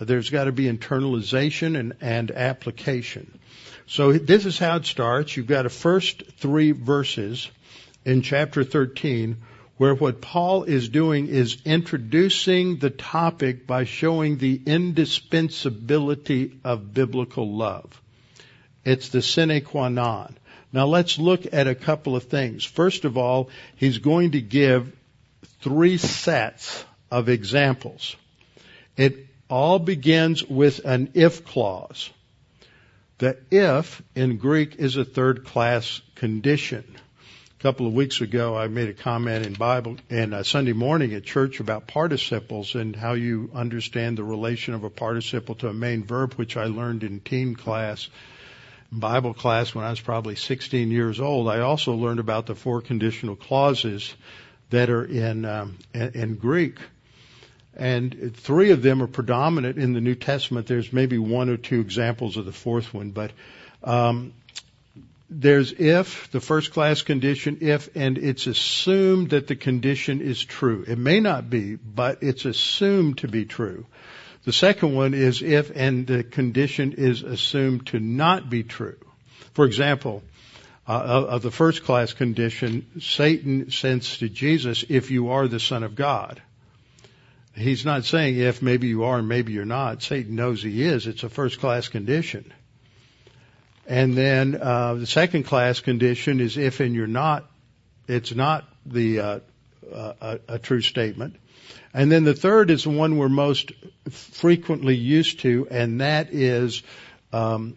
There's got to be internalization and, and application. So this is how it starts. You've got a first three verses in chapter 13 where what Paul is doing is introducing the topic by showing the indispensability of biblical love. It's the sine qua non. Now let's look at a couple of things. First of all, he's going to give three sets of examples. It all begins with an if clause. The if in Greek is a third class condition. A couple of weeks ago, I made a comment in Bible and a Sunday morning at church about participles and how you understand the relation of a participle to a main verb, which I learned in teen class Bible class when I was probably 16 years old, I also learned about the four conditional clauses that are in um, in Greek, and three of them are predominant in the New Testament. There's maybe one or two examples of the fourth one, but um, there's if the first class condition if, and it's assumed that the condition is true. It may not be, but it's assumed to be true. The second one is if and the condition is assumed to not be true. For example, uh, of the first class condition, Satan says to Jesus, if you are the son of God. He's not saying if maybe you are and maybe you're not. Satan knows he is. It's a first class condition. And then uh, the second class condition is if and you're not. It's not the uh, uh a, a true statement. And then the third is the one we're most frequently used to, and that is um,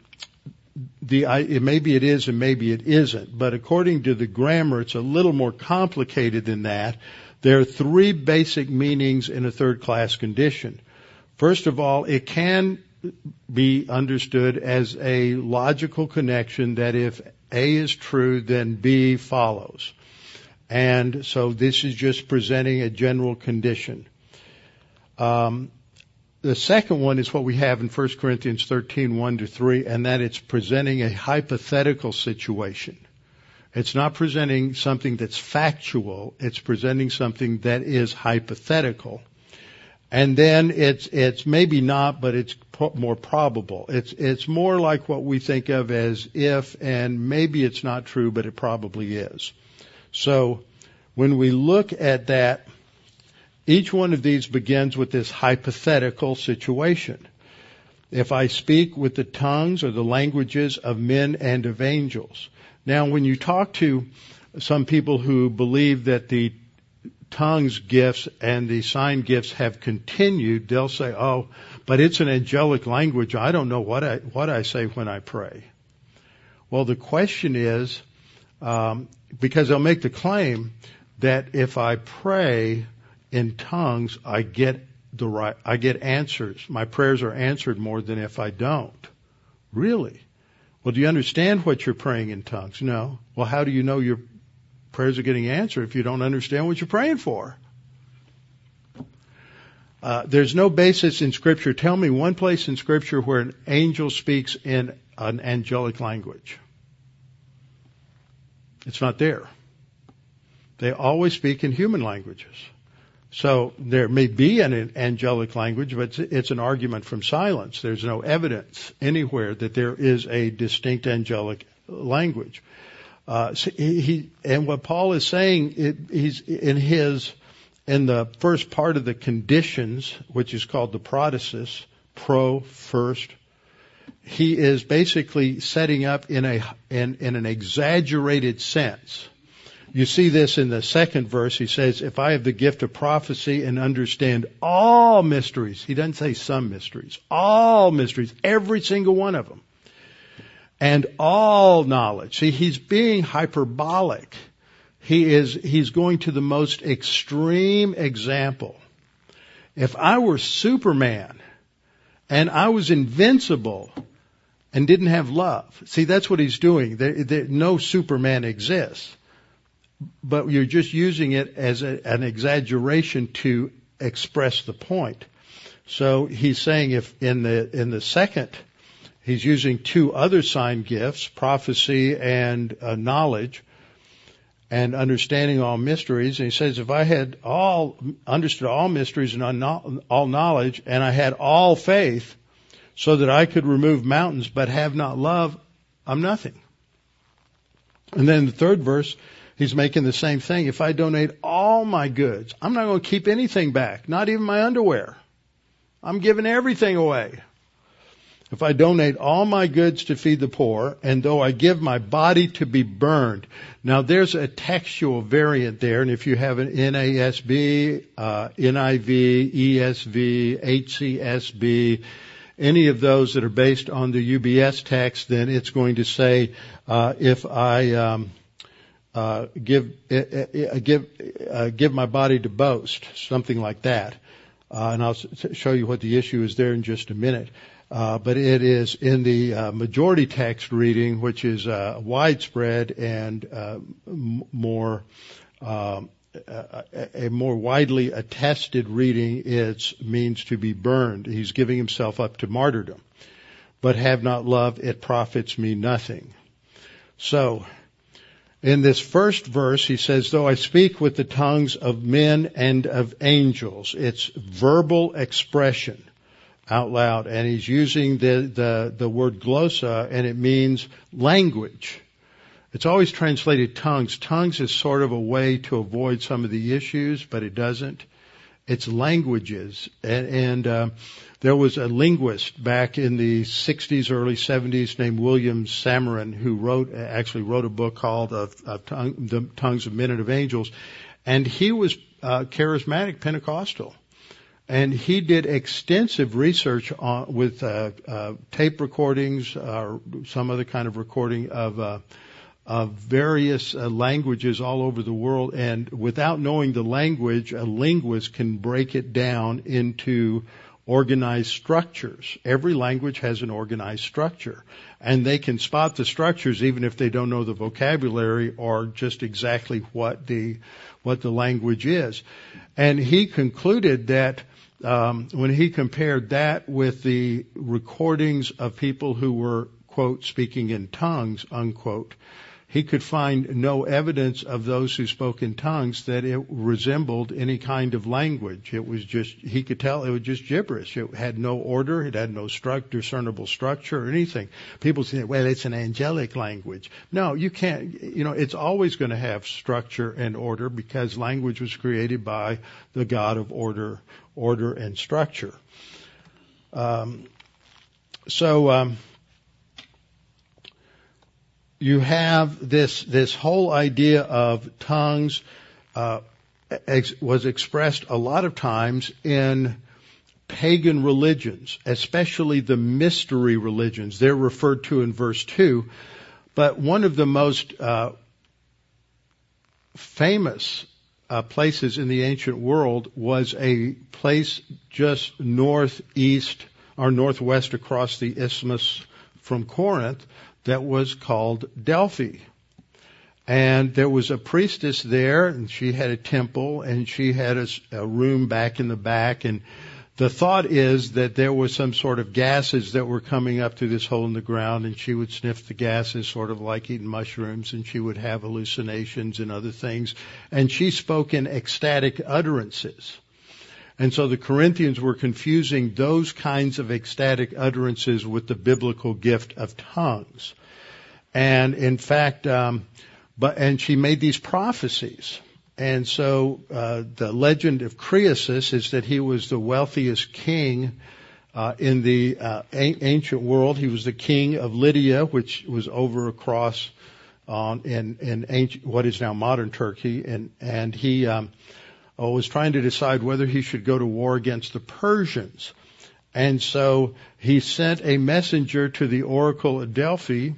the I, maybe it is and maybe it isn't. But according to the grammar, it's a little more complicated than that. There are three basic meanings in a third class condition. First of all, it can be understood as a logical connection that if A is true, then B follows. And so this is just presenting a general condition. Um, the second one is what we have in 1 Corinthians 13, 1 to 3, and that it's presenting a hypothetical situation. It's not presenting something that's factual, it's presenting something that is hypothetical. And then it's, it's maybe not, but it's more probable. It's, it's more like what we think of as if, and maybe it's not true, but it probably is. So when we look at that, each one of these begins with this hypothetical situation. If I speak with the tongues or the languages of men and of angels. Now, when you talk to some people who believe that the tongues gifts and the sign gifts have continued, they'll say, "Oh, but it's an angelic language. I don't know what I what I say when I pray." Well, the question is, um, because they'll make the claim that if I pray in tongues, I get the right, I get answers. My prayers are answered more than if I don't. Really? Well, do you understand what you're praying in tongues? No. Well, how do you know your prayers are getting answered if you don't understand what you're praying for? Uh, there's no basis in Scripture. Tell me one place in Scripture where an angel speaks in an angelic language. It's not there. They always speak in human languages. So there may be an angelic language, but it's an argument from silence. There's no evidence anywhere that there is a distinct angelic language. Uh, he, and what Paul is saying, it, he's in his, in the first part of the conditions, which is called the protasis, pro, first, he is basically setting up in a in, in an exaggerated sense. You see this in the second verse. He says, "If I have the gift of prophecy and understand all mysteries," he doesn't say some mysteries, all mysteries, every single one of them, and all knowledge. See, he's being hyperbolic. He is he's going to the most extreme example. If I were Superman and I was invincible and didn't have love, see, that's what he's doing. There, there, no Superman exists. But you're just using it as a, an exaggeration to express the point. So he's saying if in the, in the second, he's using two other sign gifts, prophecy and uh, knowledge, and understanding all mysteries. And he says, if I had all understood all mysteries and all knowledge, and I had all faith, so that I could remove mountains, but have not love, I'm nothing. And then the third verse, he's making the same thing. If I donate all my goods, I'm not going to keep anything back, not even my underwear. I'm giving everything away. If I donate all my goods to feed the poor, and though I give my body to be burned. Now there's a textual variant there, and if you have an NASB, uh, NIV, ESV, HCSB, any of those that are based on the UBS text, then it's going to say, uh, if I um, uh, give uh, uh give uh, give my body to boast, something like that. Uh, and I'll show you what the issue is there in just a minute. Uh, but it is in the uh, majority text reading, which is uh, widespread and uh, m- more um, a, a more widely attested reading. It means to be burned. He's giving himself up to martyrdom. But have not love, it profits me nothing. So in this first verse, he says, though I speak with the tongues of men and of angels, it's verbal expression out loud. And he's using the, the, the word glossa and it means language. It's always translated tongues. Tongues is sort of a way to avoid some of the issues, but it doesn't. It's languages. And, and uh, there was a linguist back in the 60s, early 70s named William Samarin who wrote, actually wrote a book called of, of tongue, The Tongues of Men and of Angels. And he was uh, charismatic Pentecostal. And he did extensive research on, with uh, uh, tape recordings or some other kind of recording of uh, of various uh, languages all over the world, and without knowing the language, a linguist can break it down into organized structures. Every language has an organized structure. And they can spot the structures even if they don't know the vocabulary or just exactly what the, what the language is. And he concluded that um, when he compared that with the recordings of people who were, quote, speaking in tongues, unquote, he could find no evidence of those who spoke in tongues that it resembled any kind of language. It was just, he could tell it was just gibberish. It had no order. It had no struct, discernible structure or anything. People say, well, it's an angelic language. No, you can't, you know, it's always going to have structure and order because language was created by the God of order, order and structure. Um, so, um, you have this this whole idea of tongues uh, ex- was expressed a lot of times in pagan religions, especially the mystery religions. They're referred to in verse two, but one of the most uh, famous uh, places in the ancient world was a place just northeast or northwest across the isthmus from Corinth that was called Delphi. And there was a priestess there, and she had a temple, and she had a, a, room back in the back. And the thought is that there was some sort of gases that were coming up through this hole in the ground, and she would sniff the gases, sort of like eating mushrooms, and she would have hallucinations and other things. And she spoke in ecstatic utterances. And so the Corinthians were confusing those kinds of ecstatic utterances with the biblical gift of tongues. And in fact, um, but and she made these prophecies. And so uh, the legend of Croesus is that he was the wealthiest king uh, in the uh, ancient world. He was the king of Lydia, which was over across on in in ancient, what is now modern Turkey, and and he um, uh, was trying to decide whether he should go to war against the Persians. And so he sent a messenger to the oracle at Delphi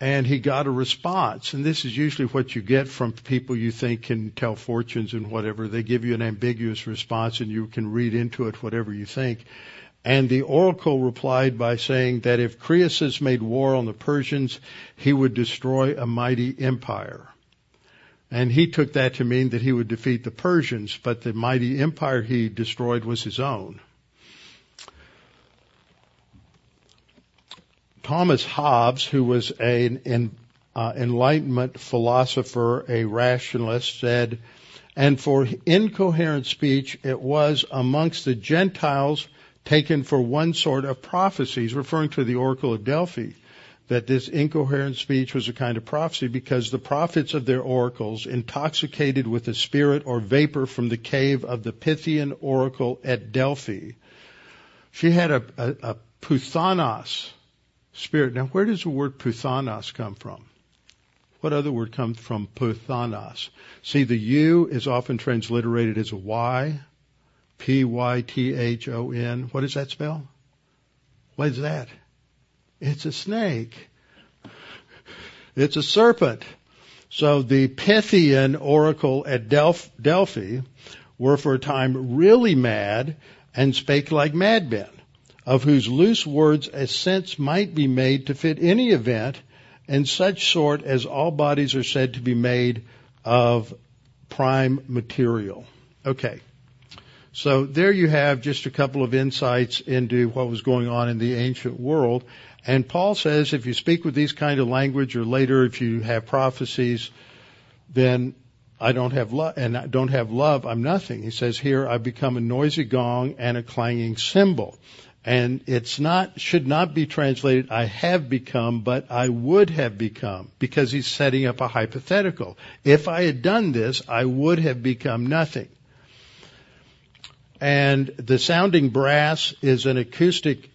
and he got a response. And this is usually what you get from people you think can tell fortunes and whatever. They give you an ambiguous response and you can read into it whatever you think. And the oracle replied by saying that if Croesus made war on the Persians, he would destroy a mighty empire. And he took that to mean that he would defeat the Persians, but the mighty empire he destroyed was his own. Thomas Hobbes, who was an, uh, Enlightenment philosopher, a rationalist, said, and for incoherent speech it was amongst the Gentiles taken for one sort of prophecies, referring to the Oracle of Delphi, that this incoherent speech was a kind of prophecy because the prophets of their oracles, intoxicated with the spirit or vapor from the cave of the Pythian oracle at Delphi, she had a, a, a puthanos, spirit. Now, where does the word puthanos come from? What other word comes from puthanos? See, the U is often transliterated as a Y, P-Y-T-H-O-N. What does that spell? What is that? It's a snake. It's a serpent. So the Pythian oracle at Delphi were for a time really mad and spake like madmen of whose loose words a sense might be made to fit any event, and such sort as all bodies are said to be made of prime material. Okay. So there you have just a couple of insights into what was going on in the ancient world. And Paul says if you speak with these kind of language or later if you have prophecies, then I don't have love, and I don't have love, I'm nothing. He says here, I've become a noisy gong and a clanging cymbal. And it's not, should not be translated, I have become, but I would have become, because he's setting up a hypothetical. If I had done this, I would have become nothing. And the sounding brass is an acoustic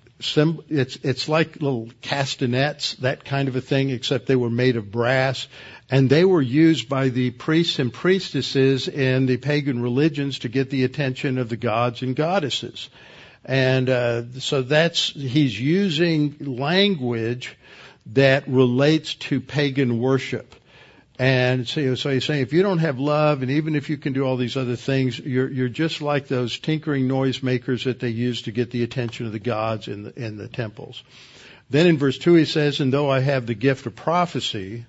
it's it's like little castanets, that kind of a thing, except they were made of brass, and they were used by the priests and priestesses in the pagan religions to get the attention of the gods and goddesses. And uh, so that's he's using language that relates to pagan worship. And so, so he's saying if you don't have love, and even if you can do all these other things, you're you're just like those tinkering noisemakers that they use to get the attention of the gods in the in the temples. Then in verse two he says, "And though I have the gift of prophecy,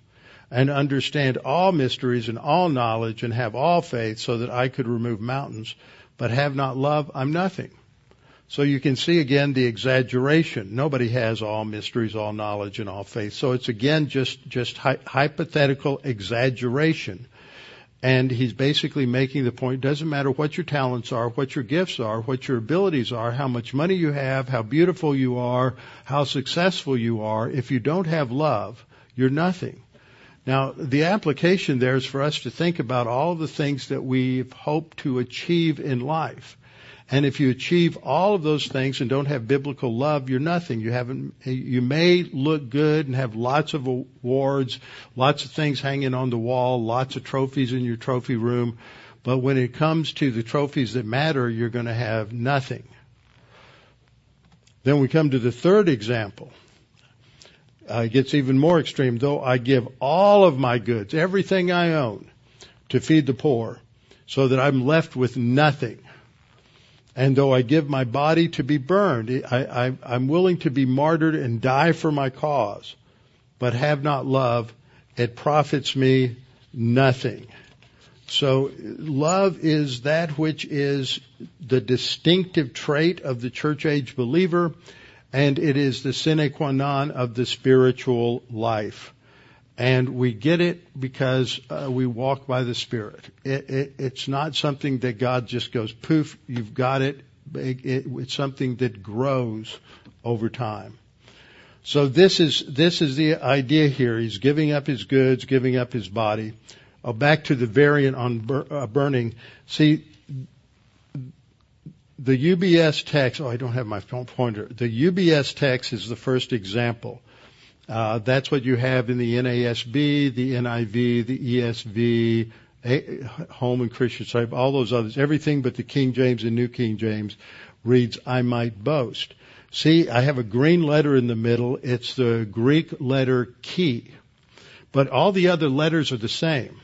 and understand all mysteries and all knowledge, and have all faith, so that I could remove mountains, but have not love, I'm nothing." So you can see again the exaggeration. Nobody has all mysteries, all knowledge, and all faith. So it's again just, just hy- hypothetical exaggeration. And he's basically making the point, doesn't matter what your talents are, what your gifts are, what your abilities are, how much money you have, how beautiful you are, how successful you are, if you don't have love, you're nothing. Now, the application there is for us to think about all the things that we hope to achieve in life. And if you achieve all of those things and don't have biblical love, you're nothing. You haven't, you may look good and have lots of awards, lots of things hanging on the wall, lots of trophies in your trophy room. But when it comes to the trophies that matter, you're going to have nothing. Then we come to the third example. Uh, it gets even more extreme. Though I give all of my goods, everything I own, to feed the poor, so that I'm left with nothing. And though I give my body to be burned, I, am willing to be martyred and die for my cause, but have not love, it profits me nothing. So love is that which is the distinctive trait of the church age believer, and it is the sine qua non of the spiritual life. And we get it because uh, we walk by the Spirit. It, it, it's not something that God just goes, poof, you've got it. it. It's something that grows over time. So this is this is the idea here. He's giving up his goods, giving up his body. Oh, back to the variant on bur- uh, burning. See, the UBS text. Oh, I don't have my pointer. The UBS text is the first example. Uh, that's what you have in the NASB, the NIV, the ESV, a- Home and Christian Type, all those others. Everything but the King James and New King James reads, I might boast. See, I have a green letter in the middle. It's the Greek letter chi. but all the other letters are the same.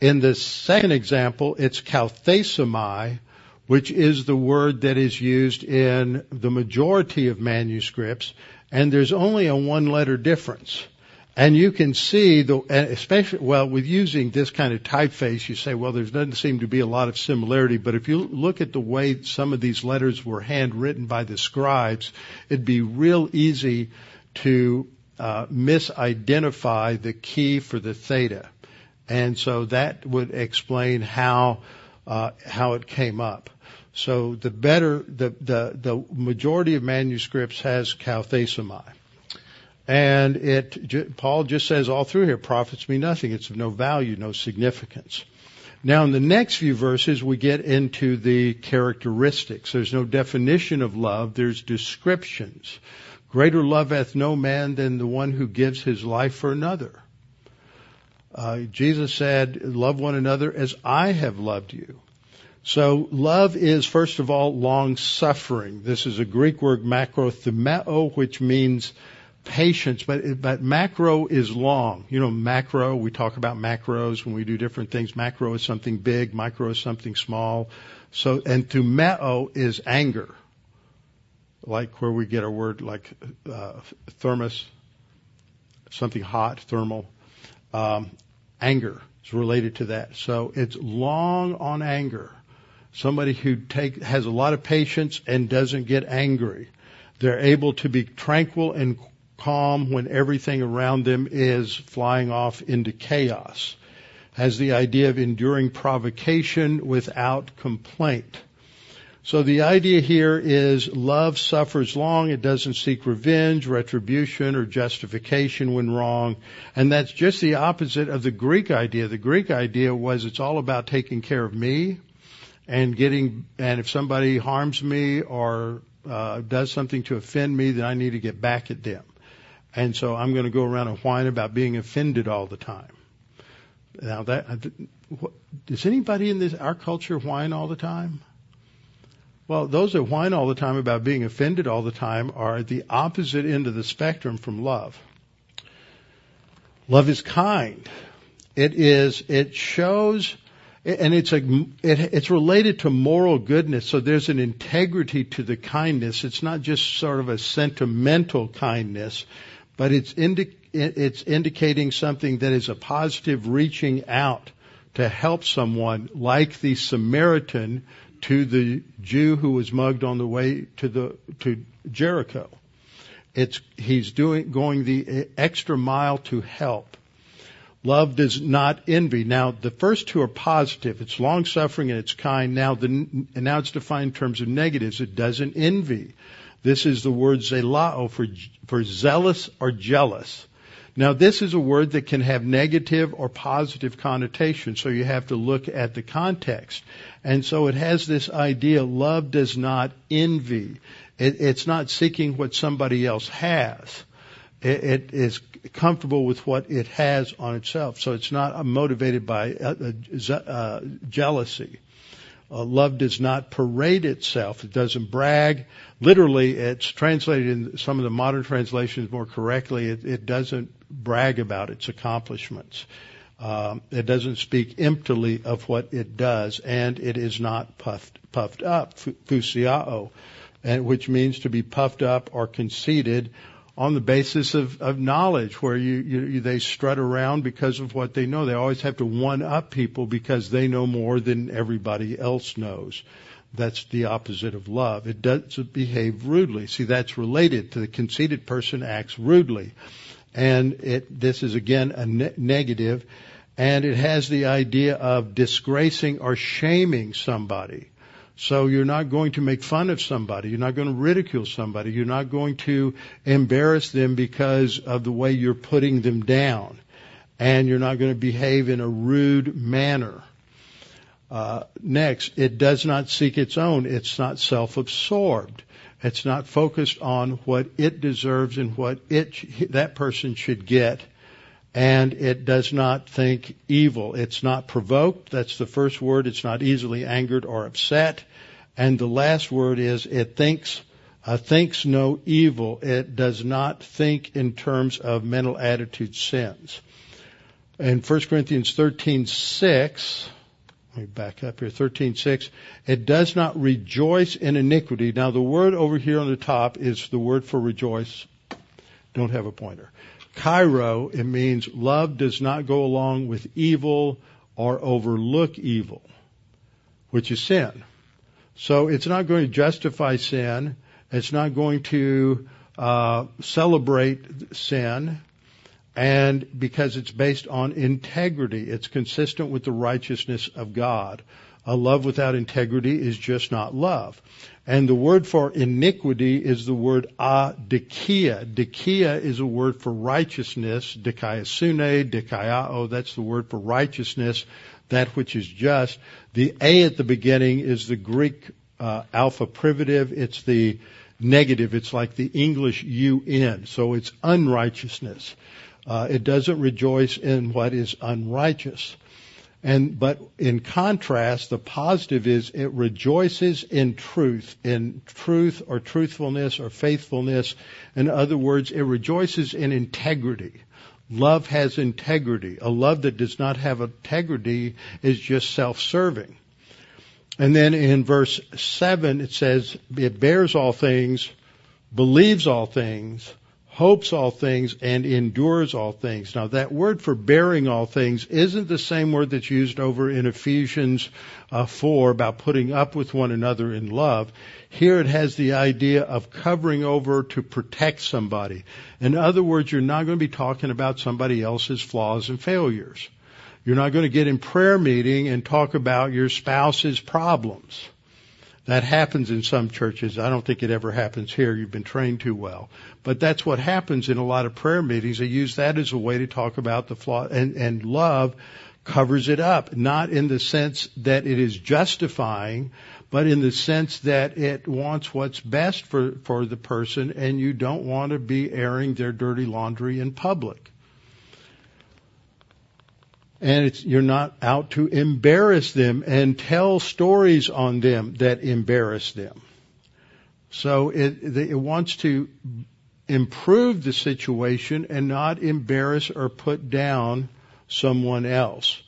In the second example, it's kalthesomai, which is the word that is used in the majority of manuscripts, and there's only a one letter difference. And you can see the, especially, well, with using this kind of typeface, you say, well, there doesn't seem to be a lot of similarity, but if you look at the way some of these letters were handwritten by the scribes, it'd be real easy to uh, misidentify the key for the theta. And so that would explain how, uh, how it came up. So the better, the, the, the majority of manuscripts has kalthesomai. And it, Paul just says all through here, profits me nothing. It's of no value, no significance. Now in the next few verses, we get into the characteristics. There's no definition of love. There's descriptions. Greater love hath no man than the one who gives his life for another. Uh, Jesus said, love one another as I have loved you. So love is first of all long suffering. This is a Greek word macrothumeo, which means patience, but but macro is long. You know, macro. We talk about macros when we do different things. Macro is something big. Micro is something small. So and thumeo is anger, like where we get our word like uh, thermos, something hot, thermal. Um, anger is related to that. So it's long on anger. Somebody who take has a lot of patience and doesn't get angry. They're able to be tranquil and calm when everything around them is flying off into chaos. Has the idea of enduring provocation without complaint. So the idea here is love suffers long. It doesn't seek revenge, retribution, or justification when wrong. And that's just the opposite of the Greek idea. The Greek idea was it's all about taking care of me and getting, and if somebody harms me or uh, does something to offend me, then I need to get back at them. And so I'm going to go around and whine about being offended all the time. Now that, does anybody in this, our culture whine all the time? Well, those that whine all the time about being offended all the time are at the opposite end of the spectrum from love. Love is kind. It is, it shows, and it's a, it, it's related to moral goodness. So there's an integrity to the kindness. It's not just sort of a sentimental kindness but it's, indi- it's indicating something that is a positive reaching out to help someone like the Samaritan to the Jew who was mugged on the way to the to Jericho. It's he's doing going the extra mile to help. Love does not envy. Now the first two are positive. It's long suffering and it's kind. Now the now it's defined in terms of negatives. It doesn't envy. This is the word zelao for, for zealous or jealous. Now this is a word that can have negative or positive connotation, so you have to look at the context. And so it has this idea, love does not envy. It, it's not seeking what somebody else has. It, it is comfortable with what it has on itself. So it's not motivated by uh, uh, uh jealousy. Uh, love does not parade itself. It doesn't brag. Literally, it's translated in some of the modern translations more correctly. It, it doesn't brag about its accomplishments. Um, it doesn't speak emptily of what it does, and it is not puffed puffed up, fusiao, and which means to be puffed up or conceited on the basis of, of knowledge, where you, you, they strut around because of what they know. They always have to one up people because they know more than everybody else knows. That's the opposite of love. It doesn't behave rudely. See, that's related to the conceited person acts rudely. And it, this is again a ne- negative, and it has the idea of disgracing or shaming somebody. So you're not going to make fun of somebody. You're not going to ridicule somebody. You're not going to embarrass them because of the way you're putting them down. And you're not going to behave in a rude manner. Uh, next, it does not seek its own. It's not self-absorbed. It's not focused on what it deserves and what it, that person should get and it does not think evil. It's not provoked. That's the first word. It's not easily angered or upset. And the last word is it thinks uh, thinks no evil. It does not think in terms of mental attitude sins. In 1 Corinthians 13:6, let me back up here, 13:6, it does not rejoice in iniquity. Now the word over here on the top is the word for rejoice. Don't have a pointer. Chairo, it means love does not go along with evil or overlook evil, which is sin. So it's not going to justify sin. It's not going to uh, celebrate sin. And because it's based on integrity, it's consistent with the righteousness of God. A love without integrity is just not love. And the word for iniquity is the word adikia. Dikia is a word for righteousness. Dikaiasune, dikaiao, that's the word for righteousness, that which is just. The A at the beginning is the Greek uh, alpha privative. It's the negative. It's like the English UN. So it's unrighteousness. Uh, it doesn't rejoice in what is unrighteous. And, but in contrast, the positive is it rejoices in truth, in truth or truthfulness or faithfulness. In other words, it rejoices in integrity. Love has integrity. A love that does not have integrity is just self-serving. And then in verse 7 it says, it bears all things, believes all things, hopes all things and endures all things. Now that word for bearing all things isn't the same word that's used over in Ephesians uh, 4 about putting up with one another in love. Here it has the idea of covering over to protect somebody. In other words, you're not going to be talking about somebody else's flaws and failures. You're not going to get in prayer meeting and talk about your spouse's problems. That happens in some churches. I don't think it ever happens here. You've been trained too well. But that's what happens in a lot of prayer meetings. They use that as a way to talk about the flaw and, and love covers it up, not in the sense that it is justifying, but in the sense that it wants what's best for, for the person and you don't want to be airing their dirty laundry in public and you're not out to embarrass them and tell stories on them that embarrass them. So it, it wants to improve the situation and not embarrass or put down someone else.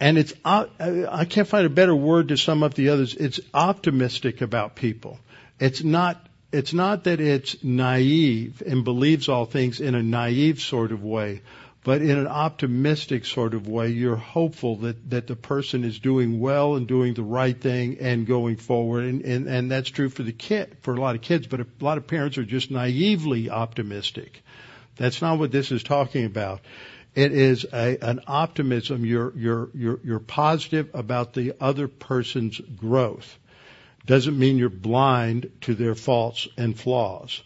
And it's, uh, I can't find a better word to sum up the others. It's optimistic about people. It's not, it's not that it's naive and believes all things in a naive sort of way, but in an optimistic sort of way, you're hopeful that, that the person is doing well and doing the right thing and going forward. And, and, and that's true for the kid, for a lot of kids, but a lot of parents are just naively optimistic. That's not what this is talking about. It is a, an optimism. You're, you're, you're, you're positive about the other person's growth. Doesn't mean you're blind to their faults and flaws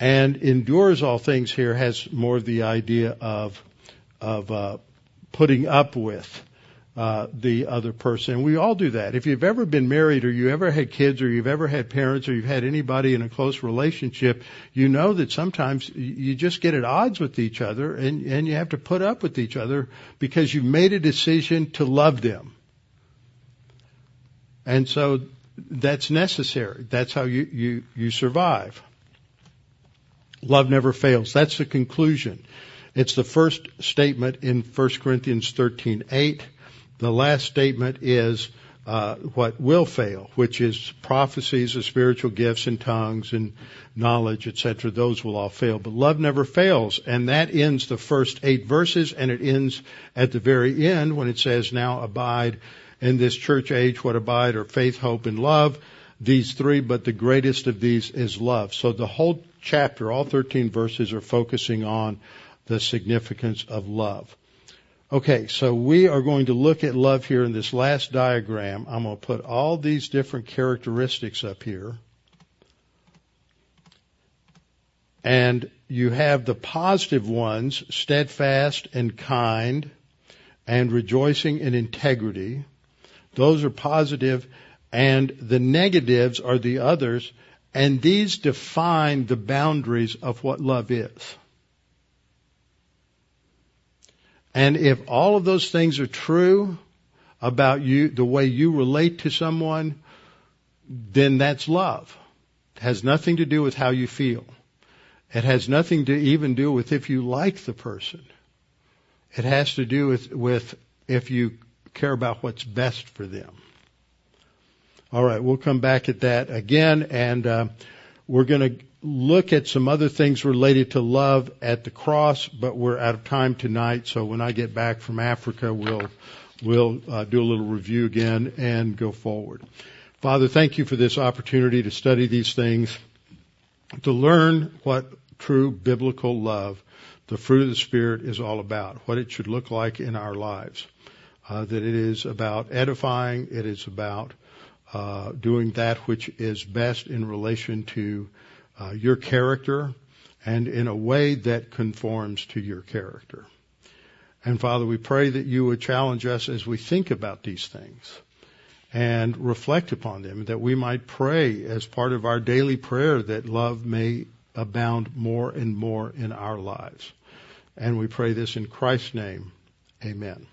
and endures all things here has more of the idea of of uh, putting up with uh, the other person. We all do that. If you've ever been married or you ever had kids or you've ever had parents or you've had anybody in a close relationship, you know that sometimes you just get at odds with each other and, and you have to put up with each other because you've made a decision to love them. And so that's necessary. That's how you, you, you survive. Love never fails. That's the conclusion. It's the first statement in 1 Corinthians 13:8. The last statement is uh, what will fail, which is prophecies of spiritual gifts and tongues and knowledge, etc. Those will all fail, but love never fails, and that ends the first eight verses, and it ends at the very end when it says, "Now abide in this church age what abide are faith, hope, and love." These three, but the greatest of these is love. So the whole chapter, all 13 verses are focusing on the significance of love. Okay, so we are going to look at love here in this last diagram. I'm going to put all these different characteristics up here. And you have the positive ones, steadfast and kind and rejoicing in integrity. Those are positive and the negatives are the others and these define the boundaries of what love is. And if all of those things are true about you, the way you relate to someone, then that's love. It has nothing to do with how you feel. It has nothing to even do with if you like the person. It has to do with, with if you care about what's best for them. All right, we'll come back at that again, and uh, we're going to look at some other things related to love at the cross, but we're out of time tonight. So when I get back from Africa, we'll we'll uh, do a little review again and go forward. Father, thank you for this opportunity to study these things, to learn what true biblical love, the fruit of the Spirit, is all about, what it should look like in our lives. Uh, that it is about edifying, it is about uh, doing that which is best in relation to uh, your character and in a way that conforms to your character. And Father, we pray that you would challenge us as we think about these things and reflect upon them, that we might pray as part of our daily prayer that love may abound more and more in our lives. And we pray this in Christ's name. Amen.